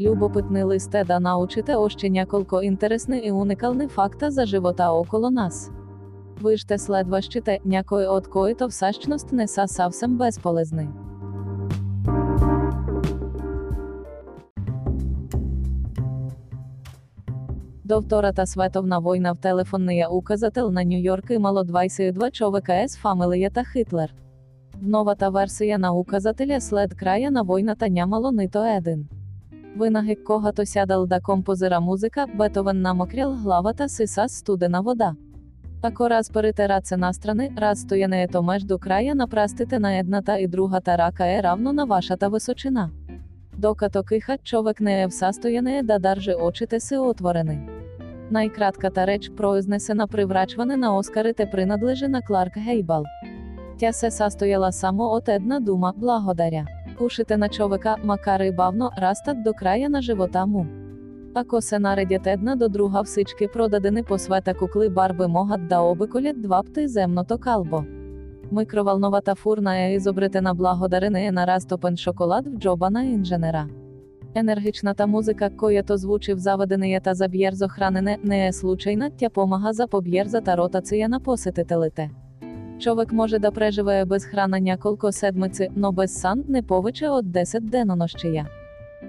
Любопитний листе да научите още няколко интересни и уникални факта за живота около нас. Вижте следващите, някои от които всъщност не са съвсем безполезни. До Втората световна война в телефонния указател на Нью-Йорк имало 22 човека з фамилията Хитлер. Новата версія на указателя след края на войната нямало нито един Винагик когато сядал да композира музика, Бетовен намокрял главата си с студена вода. Тако раз перетираться на страни, раз стоянето между края напрастите на едната і другата рака е равно на вашата височина. Докато кихать човек не е в състояние да държи очите си отворени. Найкратката реч, произнесена при врачване на Оскарите принадлежи на Кларк Гейбал. Тя се състояла само от една дума благодаря. Ушите на човека, макар і бавно, растат до края на живота му. Ако се наредять една до друга всички продадені по света кукли барби могат да обиколять два пти земното калбо. Микроволновата фурна е изобретена благодарение на растопен шоколад в джоба на інженера. Енергічната музика, която звучи в заведене та заб'єрзо хранене, не е случайна, тя помага запоб'єрзата ротація на посетителите. Човек може да преживее без храна няколко седмиці, но без сан не повече от 10 денонощия.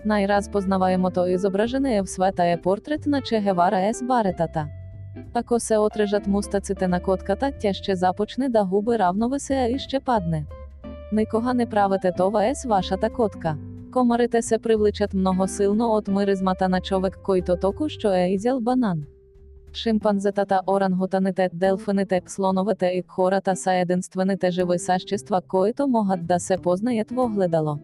Найраз познаваємото ізображене в света е портрет на Че Гевара С. Баретата. Тако се отрежат мустаците на котката, тя ще започне да губи равновесея і ще падне. Никога не правите това ес вашата котка. Комарите се привличат многосилно от миризмата на човек, който току що е ізял банан. Шимпанзетата, орангутаните, делфините, слоновете і хората са единствените живи същества, които могат да се познаят в огледало.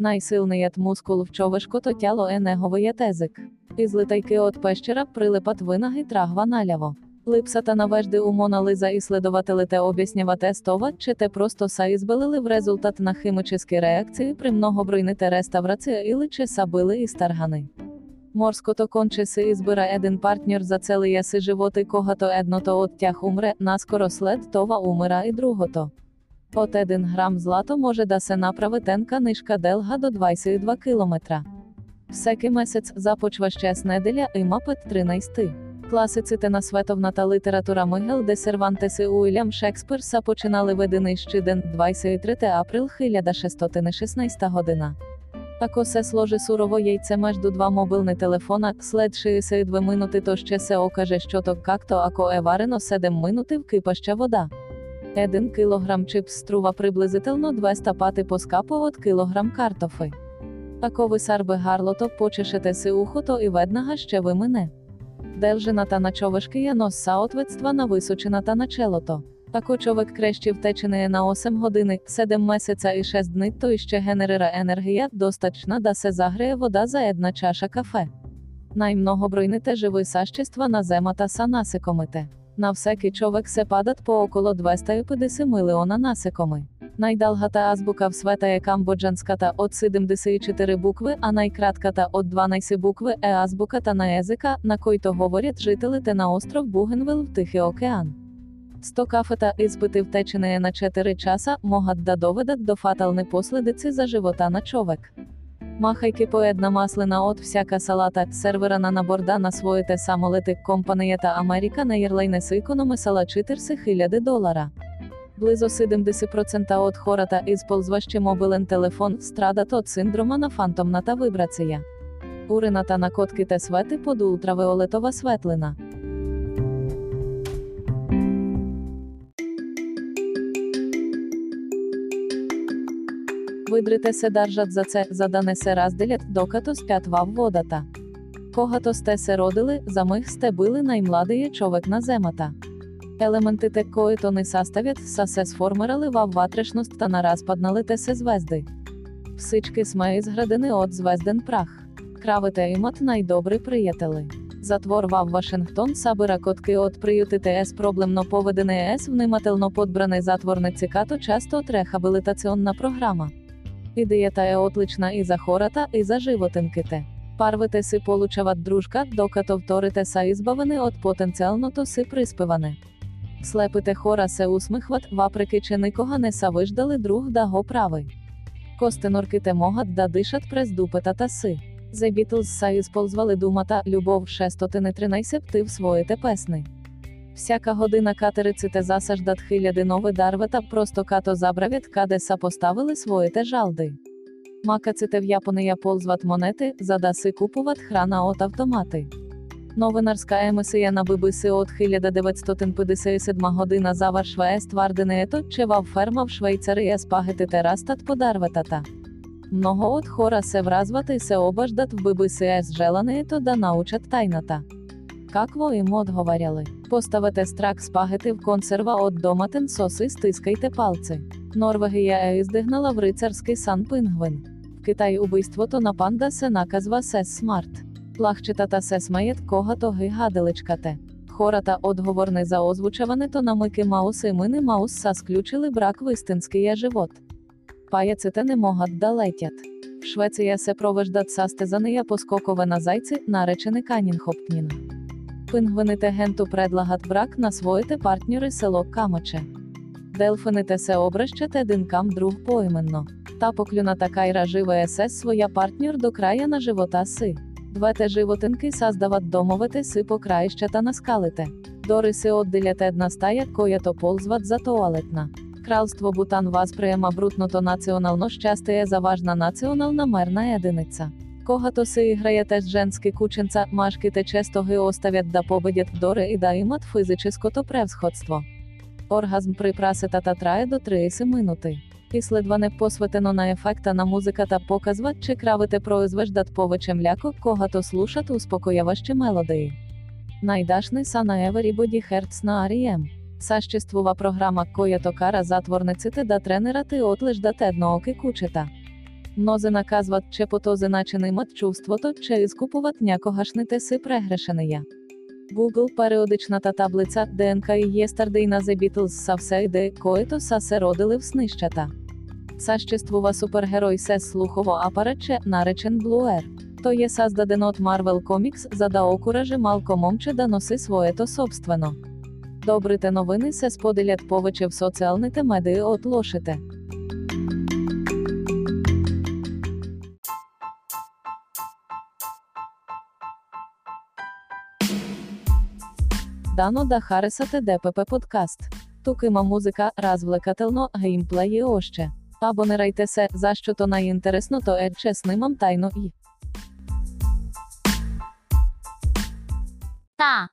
Найсилният мускул в човешкото тяло е неговият език. Із литайки от пещера прилипат винаги трагва наляво. Липсата навежди у Мона Лиза исследователите обяснявате стова, че те просто са в результат на химическі реакції при многобройните реставрації или че са били істаргани. Морското конче си избира един партнер за целия си живот і когато едното от тях умре, наскоро след това умира і другото. От 1 грам злато може да се направи тенка нишка дълга до 22 км. Всеки месец започващ с неделя има петък 13. Класиците на световната література Мигел де Сервантес и Уилям Шекспир починали в един и същи ден 23 април 1616 година. Тако се сложи сурово яйце между два мобилни телефона, след 62 минути то ще се окаже, що то както ако е варено 7 минути в кипаща вода. 1 кілограм чипс струва приблизительно 200 пати по скапу от кілограм картофи. Тако ви сарби гарлото почешете си ухото і веднага ще ви мине. Делжина та на човешки є нос саответства на височина та на човек крещі втечене на 8 години, 7 месяця і 6 днів, то іще генерира енергія достаточна да се загреє вода за една чаша кафе. Наймногобройните живи сащества на зема та са насекомите. На всеки човек се падат по около 250 милиона насекоми. Найдалгата азбука в света е камбоджанската от 74 букви, а найкратката от 12 букви е азбуката на езика, на който говорять жителите на остров Бугенвил в Тихий океан. 100 кафета іспити втечене на 4 часа могат да доведат до фатални последиці за живота на човек. Махайки поєдна маслина от всяка салата, серверана на борда на своїте самолети, компанията Америка на Єрлайнес економисала 40 хиляди долара. Близо 70% от хората ізползващи мобилен телефон страдат от синдрома на фантомната вибрація. Урината на котките свети под ультравіолетова светлина. Видрите се държат за це, за да не се разделят, докато спят във водата. Когато сте се родили, за миг сте били наймладиє човек на земата. Елементите, които не съставят, са се сформирали във вътрешността на разпадналите се звезди. Всички сме изградени от звезден прах. Кравите имат най-добри приятели. Затвор във Вашингтон събира котки от приютите с проблемно поведение с внимателно подбране затворници като част от рехабилитационна програма. Ідеята е отлична і за хората, і за животинките. Парвите си получават дружка, докато вторите са избавени от потенціалното си приспиване. Слепите хора се усмихват, вапреки че никога не са виждали друг да го прави. Костенурките могат да дишат през дупетата си. The Beatles са ісползвали думата любов шестоти не тринайся б ти в своїте песни. Всяка година катериците засаждат хиляди нови дарвета просто като забравят каде са поставили своїте жалди. Макаците в Японія ползват монети, задаси купуват храна от автомати. Новинарська емисія на BBC от 1957 година заваршва ест варденето, чевав ферма в Швейцарії спагети терастат подарветата. Много от хора се вразват и се обаждат в BBC ес желанието да научат тайната. Какво им отговаряли? Поставете страк спагети в консерва от доматен сос і стискайте палці. Норвегия издигнала в рицарський сан пингвин. В Китай убийството на панда се наказва със смърт. Плъхчетата се смеят когато ги гъделичкате. Хората одговорни за озвучаването на Мики Маус Мини Маус са сключили брак в истинския живот. Паяците не могат да летят. В Швеция се провеждат състезания по скокове на зайци, наречени канинхопнинг. Пингвините генту предлагат брак на своите партнери с едно камъче. Делфините се обращат един кам друг поіменно. Та поклюна така живе СС своя партнер до края на живота си. Двете животинки саздават домовете си по краищата на скалите. Дори се отделят една стая, която ползват за туалетна. Кралство Бутан възприема брутното націонално щастие за важна націонална мерна единиця. Когато се играєте з женски кученца, машките често ги оставят да победят дори і да имат физическото превсходство. Оргазм при прасетата трає до 30 минути. Іследване посветено на ефекта на музиката показва, чи кравите произвеждат повече мляко, когато слушат успокояващи мелодии. Найдашни са на Everybody Hertz на R.E.M. Съществува програма, която кара затворниците да тренират и отлеждат еднооки кучета. Мнози наказват, че по този начин имат чувството, че изкупуват някогашните си прегрешения. Google періодичната таблиця ДНК і Yesterday на The Beatles са все ідеї, които са се родили в снищата. Съществува супергерой се слухово апаратче, наречен Air. То є създадено от Marvel Comics, за малко момче да носи своєто собствено. Добрите новини се споделят повече в соціальните медії от лошите. Дано да харесате ДПП подкаст. Тук има музика, геймплей і още. Абонирайте се, за що то найінтересно, то е, че снимам тайно і. Та.